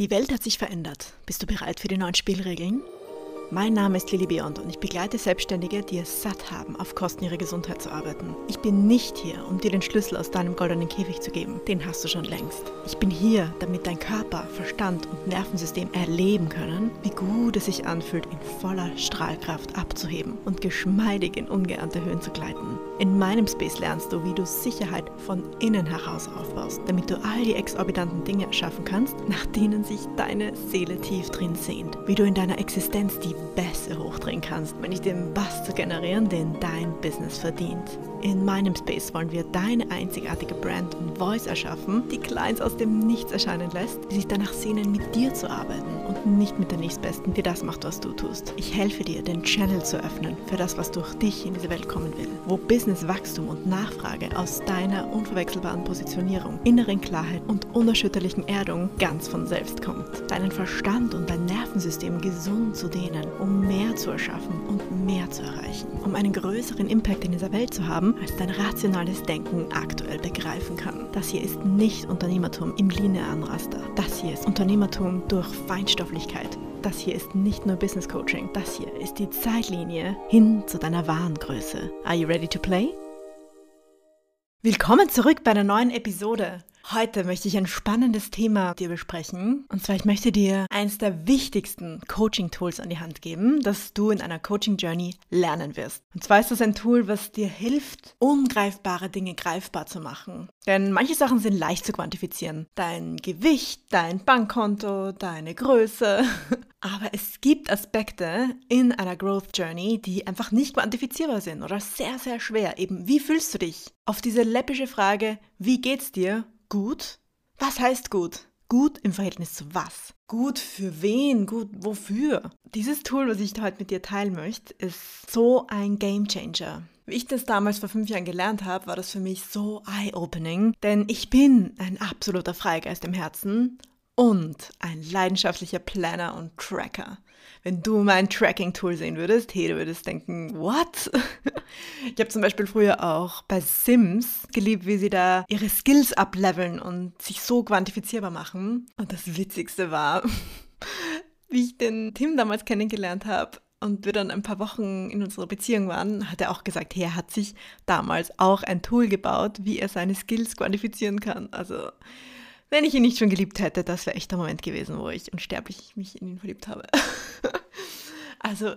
Die Welt hat sich verändert. Bist du bereit für die neuen Spielregeln? Mein Name ist Lili Beyond und ich begleite Selbstständige, die es satt haben, auf Kosten ihrer Gesundheit zu arbeiten. Ich bin nicht hier, um dir den Schlüssel aus deinem goldenen Käfig zu geben. Den hast du schon längst. Ich bin hier, damit dein Körper, Verstand und Nervensystem erleben können, wie gut es sich anfühlt, in voller Strahlkraft abzuheben und geschmeidig in ungeahnte Höhen zu gleiten. In meinem Space lernst du, wie du Sicherheit von innen heraus aufbaust, damit du all die exorbitanten Dinge erschaffen kannst, nach denen sich deine Seele tief drin sehnt. Wie du in deiner Existenz die Bässe hochdrehen kannst, wenn nicht den Bass zu generieren, den dein Business verdient. In meinem Space wollen wir deine einzigartige Brand und Voice erschaffen, die Clients aus dem Nichts erscheinen lässt, die sich danach sehnen, mit dir zu arbeiten und nicht mit der Nächstbesten, die das macht, was du tust. Ich helfe dir, den Channel zu öffnen für das, was durch dich in diese Welt kommen will, wo Businesswachstum und Nachfrage aus deiner unverwechselbaren Positionierung, inneren Klarheit und unerschütterlichen Erdung ganz von selbst kommt. Deinen Verstand und dein Nervensystem gesund zu dehnen, um mehr zu erschaffen und mehr zu erreichen, um einen größeren Impact in dieser Welt zu haben, als dein rationales Denken aktuell begreifen kann. Das hier ist nicht Unternehmertum im linearen Raster. Das hier ist Unternehmertum durch Feinstofflichkeit. Das hier ist nicht nur Business Coaching. Das hier ist die Zeitlinie hin zu deiner wahren Größe. Are you ready to play? Willkommen zurück bei einer neuen Episode. Heute möchte ich ein spannendes Thema dir besprechen. Und zwar, ich möchte dir eines der wichtigsten Coaching-Tools an die Hand geben, das du in einer Coaching-Journey lernen wirst. Und zwar ist das ein Tool, was dir hilft, ungreifbare Dinge greifbar zu machen. Denn manche Sachen sind leicht zu quantifizieren. Dein Gewicht, dein Bankkonto, deine Größe. Aber es gibt Aspekte in einer Growth Journey, die einfach nicht quantifizierbar sind oder sehr, sehr schwer. Eben, wie fühlst du dich? Auf diese läppische Frage, wie geht's dir? Gut? Was heißt gut? Gut im Verhältnis zu was? Gut für wen? Gut wofür? Dieses Tool, was ich heute mit dir teilen möchte, ist so ein Game Changer. Wie ich das damals vor fünf Jahren gelernt habe, war das für mich so eye-opening, denn ich bin ein absoluter Freigeist im Herzen und ein leidenschaftlicher Planner und Tracker. Wenn du mein Tracking-Tool sehen würdest, hey, du würdest denken, what? Ich habe zum Beispiel früher auch bei Sims geliebt, wie sie da ihre Skills ableveln und sich so quantifizierbar machen. Und das Witzigste war, wie ich den Tim damals kennengelernt habe, und wir dann ein paar Wochen in unserer Beziehung waren, hat er auch gesagt, hey, er hat sich damals auch ein Tool gebaut, wie er seine Skills quantifizieren kann. Also wenn ich ihn nicht schon geliebt hätte, das wäre echt der Moment gewesen, wo ich unsterblich mich in ihn verliebt habe. also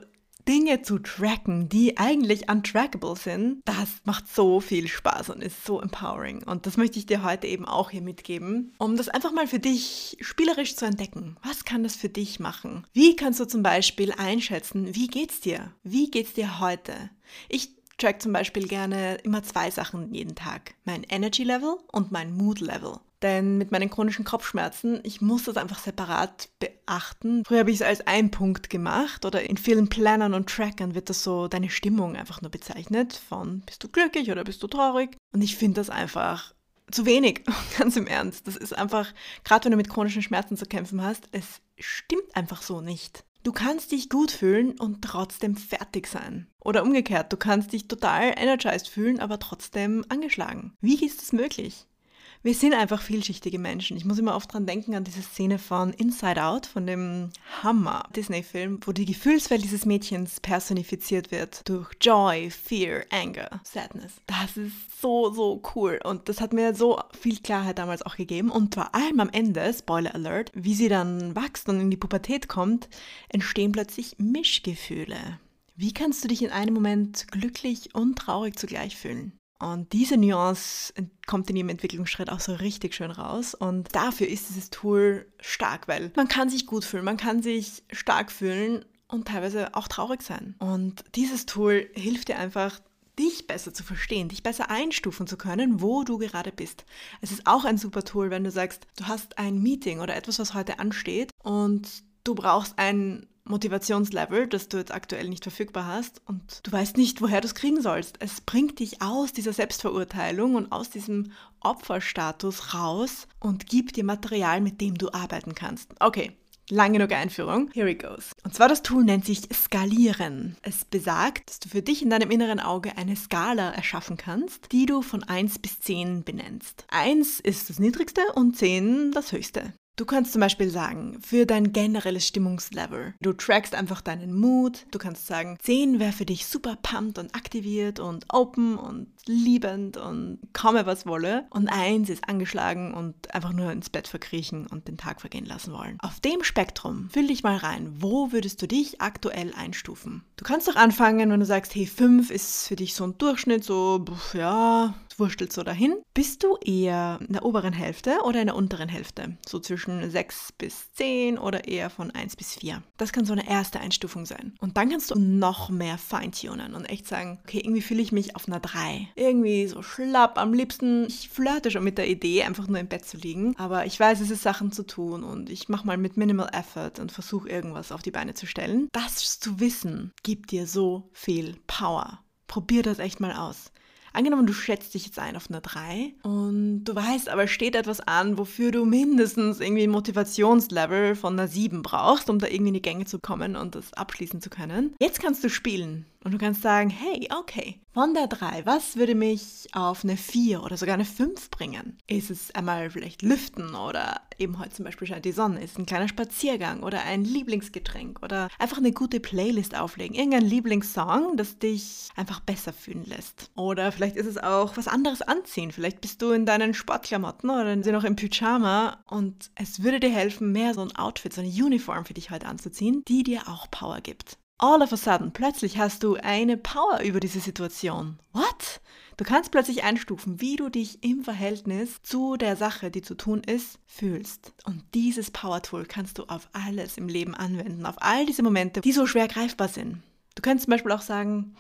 Dinge zu tracken, die eigentlich untrackable sind, das macht so viel Spaß und ist so empowering. Und das möchte ich dir heute eben auch hier mitgeben, um das einfach mal für dich spielerisch zu entdecken. Was kann das für dich machen? Wie kannst du zum Beispiel einschätzen, wie geht's dir? Wie geht's dir heute? Ich track zum Beispiel gerne immer zwei Sachen jeden Tag. Mein Energy Level und mein Mood Level. Denn mit meinen chronischen Kopfschmerzen, ich muss das einfach separat beachten. Früher habe ich es als ein Punkt gemacht oder in vielen Plannern und Trackern wird das so deine Stimmung einfach nur bezeichnet. Von bist du glücklich oder bist du traurig? Und ich finde das einfach zu wenig, ganz im Ernst. Das ist einfach, gerade wenn du mit chronischen Schmerzen zu kämpfen hast, es stimmt einfach so nicht. Du kannst dich gut fühlen und trotzdem fertig sein. Oder umgekehrt, du kannst dich total energized fühlen, aber trotzdem angeschlagen. Wie ist das möglich? Wir sind einfach vielschichtige Menschen. Ich muss immer oft dran denken an diese Szene von Inside Out, von dem Hammer Disney-Film, wo die Gefühlswelt dieses Mädchens personifiziert wird durch Joy, Fear, Anger, Sadness. Das ist so, so cool. Und das hat mir so viel Klarheit damals auch gegeben. Und vor allem am Ende, Spoiler Alert, wie sie dann wächst und in die Pubertät kommt, entstehen plötzlich Mischgefühle. Wie kannst du dich in einem Moment glücklich und traurig zugleich fühlen? Und diese Nuance kommt in ihrem Entwicklungsschritt auch so richtig schön raus. Und dafür ist dieses Tool stark, weil man kann sich gut fühlen, man kann sich stark fühlen und teilweise auch traurig sein. Und dieses Tool hilft dir einfach, dich besser zu verstehen, dich besser einstufen zu können, wo du gerade bist. Es ist auch ein super Tool, wenn du sagst, du hast ein Meeting oder etwas, was heute ansteht und du brauchst ein Motivationslevel, das du jetzt aktuell nicht verfügbar hast und du weißt nicht, woher du es kriegen sollst. Es bringt dich aus dieser Selbstverurteilung und aus diesem Opferstatus raus und gibt dir Material, mit dem du arbeiten kannst. Okay, Lang genug Einführung. Here it goes. Und zwar das Tool nennt sich Skalieren. Es besagt, dass du für dich in deinem inneren Auge eine Skala erschaffen kannst, die du von 1 bis 10 benennst. 1 ist das niedrigste und 10 das höchste. Du kannst zum Beispiel sagen, für dein generelles Stimmungslevel. Du trackst einfach deinen Mood. Du kannst sagen, 10 wäre für dich super pumped und aktiviert und open und liebend und komme was wolle. Und 1 ist angeschlagen und einfach nur ins Bett verkriechen und den Tag vergehen lassen wollen. Auf dem Spektrum fühl dich mal rein. Wo würdest du dich aktuell einstufen? Du kannst doch anfangen, wenn du sagst, hey, 5 ist für dich so ein Durchschnitt, so, ja, wurstelt so dahin. Bist du eher in der oberen Hälfte oder in der unteren Hälfte? So zwischen 6 bis 10 oder eher von 1 bis 4. Das kann so eine erste Einstufung sein. Und dann kannst du noch mehr feintunen und echt sagen, okay, irgendwie fühle ich mich auf einer 3. Irgendwie so schlapp. Am liebsten, ich flirte schon mit der Idee, einfach nur im Bett zu liegen. Aber ich weiß, es ist Sachen zu tun und ich mache mal mit Minimal Effort und versuche irgendwas auf die Beine zu stellen. Das zu wissen, gibt dir so viel Power. Probier das echt mal aus. Angenommen, du schätzt dich jetzt ein auf eine 3 und du weißt, aber steht etwas an, wofür du mindestens irgendwie ein Motivationslevel von einer 7 brauchst, um da irgendwie in die Gänge zu kommen und das abschließen zu können. Jetzt kannst du spielen. Und du kannst sagen, hey, okay, von der 3, was würde mich auf eine 4 oder sogar eine 5 bringen? Ist es einmal vielleicht lüften oder eben heute zum Beispiel scheint die Sonne, ist ein kleiner Spaziergang oder ein Lieblingsgetränk oder einfach eine gute Playlist auflegen, irgendein Lieblingssong, das dich einfach besser fühlen lässt. Oder vielleicht ist es auch was anderes anziehen. Vielleicht bist du in deinen Sportklamotten oder sind noch im Pyjama und es würde dir helfen, mehr so ein Outfit, so eine Uniform für dich heute anzuziehen, die dir auch Power gibt all of a sudden, plötzlich hast du eine Power über diese Situation. What? Du kannst plötzlich einstufen, wie du dich im Verhältnis zu der Sache, die zu tun ist, fühlst. Und dieses Power Tool kannst du auf alles im Leben anwenden, auf all diese Momente, die so schwer greifbar sind. Du könntest zum Beispiel auch sagen,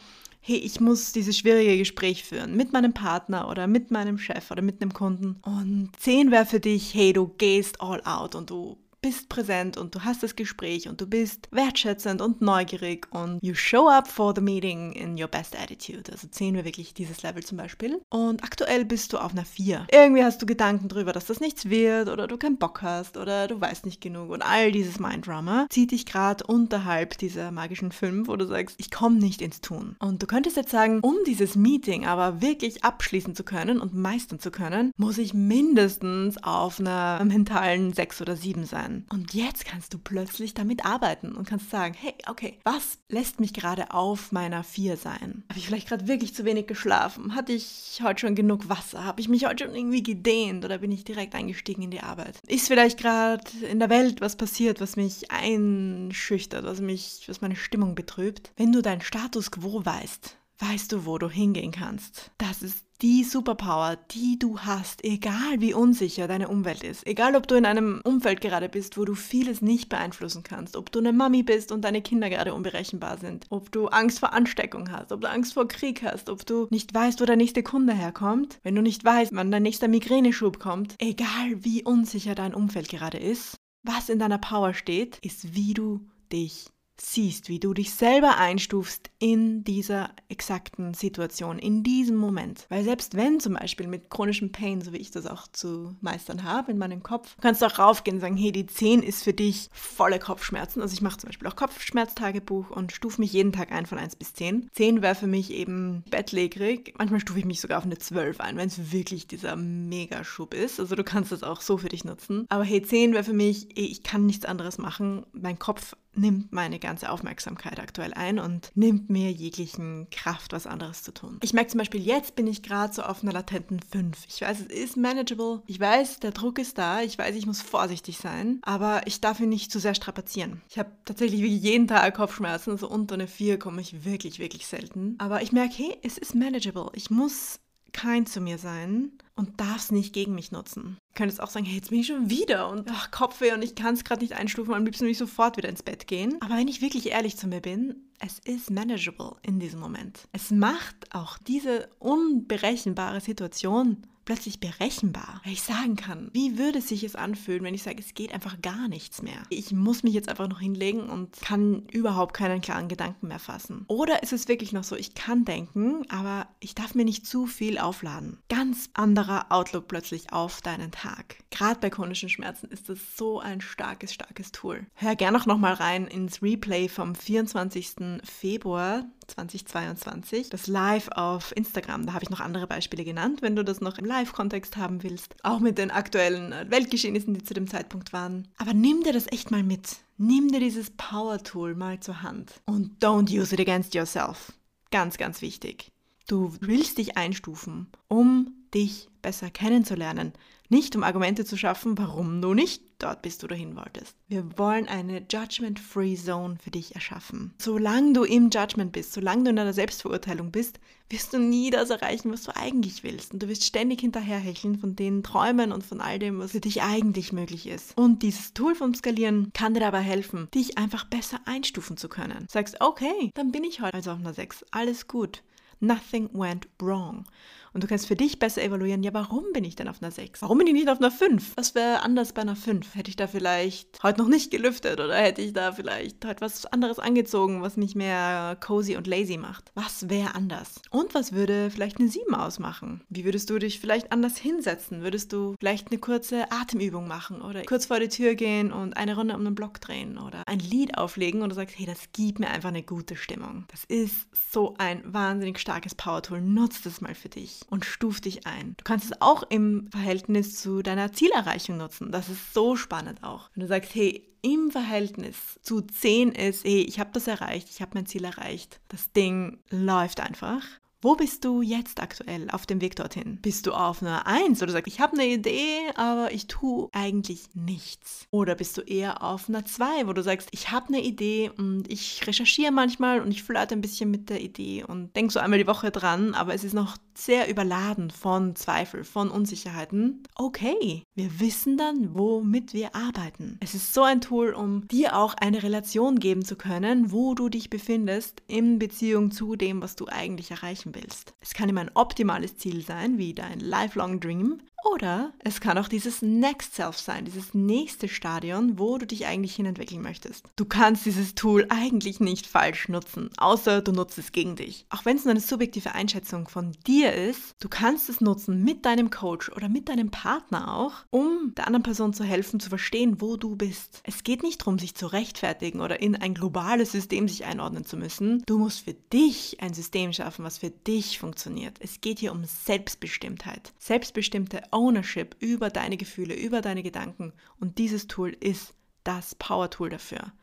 hey, ich muss dieses schwierige Gespräch führen mit meinem Partner oder mit meinem Chef oder mit einem Kunden. Und 10 wäre für dich, hey, du gehst all out und du bist präsent und du hast das Gespräch und du bist wertschätzend und neugierig und you show up for the meeting in your best attitude. Also sehen wir wirklich dieses Level zum Beispiel. Und aktuell bist du auf einer 4. Irgendwie hast du Gedanken darüber, dass das nichts wird oder du keinen Bock hast oder du weißt nicht genug und all dieses Minddrama zieht dich gerade unterhalb dieser magischen 5, wo du sagst, ich komme nicht ins Tun. Und du könntest jetzt sagen, um dieses Meeting aber wirklich abschließen zu können und meistern zu können, muss ich mindestens auf einer mentalen 6 oder 7 sein kann. Und jetzt kannst du plötzlich damit arbeiten und kannst sagen, hey, okay, was lässt mich gerade auf meiner 4 sein? Habe ich vielleicht gerade wirklich zu wenig geschlafen? Hatte ich heute schon genug Wasser? Habe ich mich heute schon irgendwie gedehnt oder bin ich direkt eingestiegen in die Arbeit? Ist vielleicht gerade in der Welt was passiert, was mich einschüchtert, was mich, was meine Stimmung betrübt? Wenn du deinen Status quo weißt, weißt du, wo du hingehen kannst. Das ist die Superpower, die du hast, egal wie unsicher deine Umwelt ist. Egal, ob du in einem Umfeld gerade bist, wo du vieles nicht beeinflussen kannst, ob du eine Mami bist und deine Kinder gerade unberechenbar sind, ob du Angst vor Ansteckung hast, ob du Angst vor Krieg hast, ob du nicht weißt, wo der nächste Kunde herkommt, wenn du nicht weißt, wann dein nächster Migräneschub kommt, egal wie unsicher dein Umfeld gerade ist, was in deiner Power steht, ist, wie du dich siehst, wie du dich selber einstufst in dieser exakten Situation, in diesem Moment. Weil selbst wenn zum Beispiel mit chronischem Pain, so wie ich das auch zu meistern habe in meinem Kopf, kannst du auch raufgehen und sagen, hey, die 10 ist für dich volle Kopfschmerzen. Also ich mache zum Beispiel auch Kopfschmerztagebuch und stufe mich jeden Tag ein von 1 bis 10. 10 wäre für mich eben bettlägerig. Manchmal stufe ich mich sogar auf eine 12 ein, wenn es wirklich dieser Megaschub ist. Also du kannst das auch so für dich nutzen. Aber hey, 10 wäre für mich, ich kann nichts anderes machen. Mein Kopf nimmt meine ganze Aufmerksamkeit aktuell ein und nimmt mir jeglichen Kraft, was anderes zu tun. Ich merke zum Beispiel, jetzt bin ich gerade so auf einer latenten 5. Ich weiß, es ist manageable. Ich weiß, der Druck ist da. Ich weiß, ich muss vorsichtig sein. Aber ich darf ihn nicht zu sehr strapazieren. Ich habe tatsächlich wie jeden Tag Kopfschmerzen. Also unter eine 4 komme ich wirklich, wirklich selten. Aber ich merke, hey, es ist manageable. Ich muss kein zu mir sein und darf es nicht gegen mich nutzen. Ich könnte jetzt auch sagen, hey, jetzt bin ich schon wieder und ach, Kopfweh und ich kann es gerade nicht einstufen, am liebsten will ich sofort wieder ins Bett gehen. Aber wenn ich wirklich ehrlich zu mir bin, es ist manageable in diesem Moment. Es macht auch diese unberechenbare Situation plötzlich berechenbar, weil ich sagen kann, wie würde sich es anfühlen, wenn ich sage, es geht einfach gar nichts mehr. Ich muss mich jetzt einfach noch hinlegen und kann überhaupt keinen klaren Gedanken mehr fassen. Oder ist es wirklich noch so, ich kann denken, aber ich darf mir nicht zu viel aufladen. Ganz anderer Outlook plötzlich auf deinen Tag. Gerade bei chronischen Schmerzen ist das so ein starkes, starkes Tool. Hör gerne auch noch mal rein ins Replay vom 24. Februar 2022. Das Live auf Instagram, da habe ich noch andere Beispiele genannt, wenn du das noch im Live-Kontext haben willst. Auch mit den aktuellen Weltgeschehnissen, die zu dem Zeitpunkt waren. Aber nimm dir das echt mal mit. Nimm dir dieses Power-Tool mal zur Hand und don't use it against yourself. Ganz, ganz wichtig. Du willst dich einstufen, um dich besser kennenzulernen, nicht um Argumente zu schaffen, warum du nicht dort bist, wo du hin wolltest. Wir wollen eine Judgment-Free Zone für dich erschaffen. Solange du im Judgment bist, solange du in deiner Selbstverurteilung bist, wirst du nie das erreichen, was du eigentlich willst. Und du wirst ständig hinterherhecheln von den Träumen und von all dem, was für dich eigentlich möglich ist. Und dieses Tool vom Skalieren kann dir dabei helfen, dich einfach besser einstufen zu können. Sagst, okay, dann bin ich heute also auf einer 6. Alles gut. Nothing went wrong. Und du kannst für dich besser evaluieren, ja, warum bin ich denn auf einer 6? Warum bin ich nicht auf einer 5? Was wäre anders bei einer 5? Hätte ich da vielleicht heute noch nicht gelüftet oder hätte ich da vielleicht heute was anderes angezogen, was mich mehr cozy und lazy macht? Was wäre anders? Und was würde vielleicht eine 7 ausmachen? Wie würdest du dich vielleicht anders hinsetzen? Würdest du vielleicht eine kurze Atemübung machen oder kurz vor die Tür gehen und eine Runde um den Block drehen oder ein Lied auflegen und du sagst, hey, das gibt mir einfach eine gute Stimmung. Das ist so ein wahnsinnig starkes Power-Tool. Nutz das mal für dich und stuf dich ein. Du kannst es auch im Verhältnis zu deiner Zielerreichung nutzen. Das ist so spannend auch. Wenn du sagst, hey, im Verhältnis zu 10 ist, hey, ich habe das erreicht, ich habe mein Ziel erreicht. Das Ding läuft einfach. Wo bist du jetzt aktuell auf dem Weg dorthin? Bist du auf einer 1 oder sagst, ich habe eine Idee, aber ich tue eigentlich nichts? Oder bist du eher auf einer 2, wo du sagst, ich habe eine Idee und ich recherchiere manchmal und ich flirte ein bisschen mit der Idee und denke so einmal die Woche dran, aber es ist noch sehr überladen von Zweifel, von Unsicherheiten. Okay, wir wissen dann, womit wir arbeiten. Es ist so ein Tool, um dir auch eine Relation geben zu können, wo du dich befindest in Beziehung zu dem, was du eigentlich erreichen willst. Es kann immer ein optimales Ziel sein, wie dein Lifelong Dream, oder es kann auch dieses Next Self sein, dieses nächste Stadion, wo du dich eigentlich hinentwickeln möchtest. Du kannst dieses Tool eigentlich nicht falsch nutzen, außer du nutzt es gegen dich. Auch wenn es nur eine subjektive Einschätzung von dir ist, du kannst es nutzen mit deinem Coach oder mit deinem Partner auch, um der anderen Person zu helfen, zu verstehen, wo du bist. Es geht nicht darum, sich zu rechtfertigen oder in ein globales System sich einordnen zu müssen. Du musst für dich ein System schaffen, was für dich funktioniert. Es geht hier um Selbstbestimmtheit. Selbstbestimmte Ownership über deine Gefühle, über deine Gedanken. Und dieses Tool ist das Power-Tool dafür.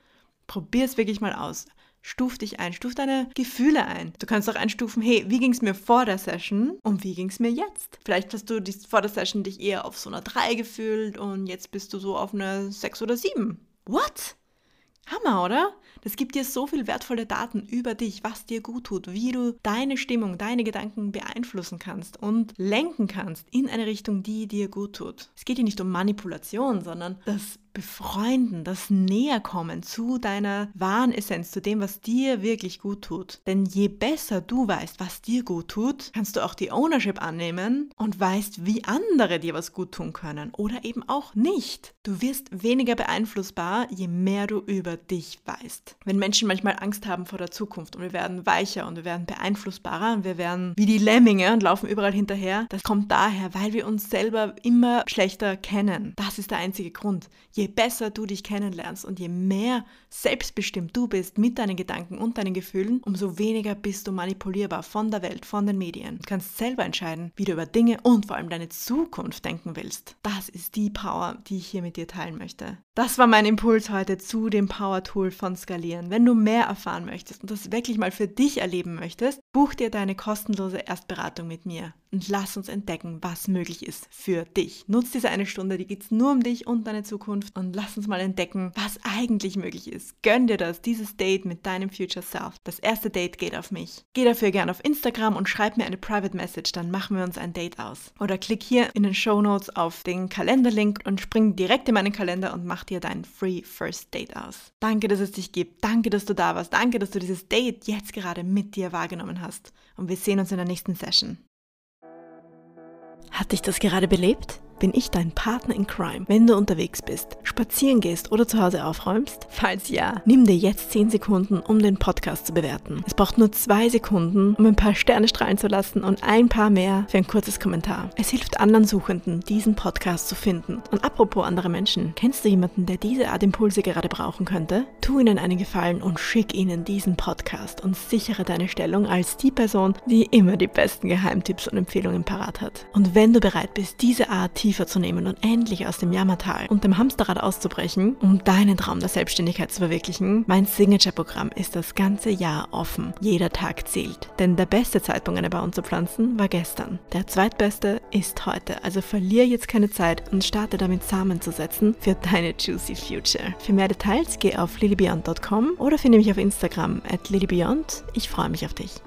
Probier es wirklich mal aus. Stuf dich ein, stuf deine Gefühle ein. Du kannst auch einstufen, hey, wie ging es mir vor der Session und wie ging es mir jetzt? Vielleicht hast du vor der Session dich eher auf so einer 3 gefühlt und jetzt bist du so auf einer 6 oder 7. What? Hammer, oder? Das gibt dir so viel wertvolle Daten über dich, was dir gut tut, wie du deine Stimmung, deine Gedanken beeinflussen kannst und lenken kannst in eine Richtung, die dir gut tut. Es geht hier nicht um Manipulation, sondern das Befreunden, das Näherkommen zu deiner wahren Essenz, zu dem, was dir wirklich gut tut. Denn je besser du weißt, was dir gut tut, kannst du auch die Ownership annehmen und weißt, wie andere dir was gut tun können oder eben auch nicht. Du wirst weniger beeinflussbar, je mehr du über dich weißt. Wenn Menschen manchmal Angst haben vor der Zukunft und wir werden weicher und wir werden beeinflussbarer und wir werden wie die Lemminge und laufen überall hinterher, das kommt daher, weil wir uns selber immer schlechter kennen. Das ist der einzige Grund. Je je besser du dich kennenlernst und je mehr selbstbestimmt du bist mit deinen Gedanken und deinen Gefühlen, umso weniger bist du manipulierbar von der Welt, von den Medien. Du kannst selber entscheiden, wie du über Dinge und vor allem deine Zukunft denken willst. Das ist die Power, die ich hier mit dir teilen möchte. Das war mein Impuls heute zu dem Power Tool von Skalieren. Wenn du mehr erfahren möchtest und das wirklich mal für dich erleben möchtest, buch dir deine kostenlose Erstberatung mit mir und lass uns entdecken, was möglich ist für dich. Nutz diese eine Stunde, die geht es nur um dich und deine Zukunft und lass uns mal entdecken, was eigentlich möglich ist. Gönn dir das, dieses Date mit deinem Future Self. Das erste Date geht auf mich. Geh dafür gerne auf Instagram und schreib mir eine Private Message, dann machen wir uns ein Date aus. Oder klick hier in den Show Notes auf den Kalenderlink und spring direkt in meinen Kalender und mach dir dein Free First Date aus. Danke, dass es dich gibt. Danke, dass du da warst. Danke, dass du dieses Date jetzt gerade mit dir wahrgenommen hast. Und wir sehen uns in der nächsten Session. Hat dich das gerade belebt? Bin ich dein Partner in Crime, wenn du unterwegs bist, spazieren gehst oder zu Hause aufräumst? Falls ja, nimm dir jetzt 10 Sekunden, um den Podcast zu bewerten. Es braucht nur 2 Sekunden, um ein paar Sterne strahlen zu lassen und ein paar mehr für ein kurzes Kommentar. Es hilft anderen Suchenden, diesen Podcast zu finden. Und apropos andere Menschen, kennst du jemanden, der diese Art Impulse gerade brauchen könnte? Tu ihnen einen Gefallen und schick ihnen diesen Podcast und sichere deine Stellung als die Person, die immer die besten Geheimtipps und Empfehlungen parat hat. Und wenn du bereit bist, diese Art tiefer zu nehmen und endlich aus dem Jammertal und dem Hamsterrad auszubrechen, um deinen Traum der Selbstständigkeit zu verwirklichen, mein Signature-Programm ist das ganze Jahr offen. Jeder Tag zählt. Denn der beste Zeitpunkt, eine Baum zu pflanzen, war gestern. Der zweitbeste ist heute. Also verlier jetzt keine Zeit und starte damit Samen zu setzen für deine Juicy Future. Für mehr Details geh auf lilybeyond.com oder finde mich auf Instagram at lilybeyond. Ich freue mich auf dich.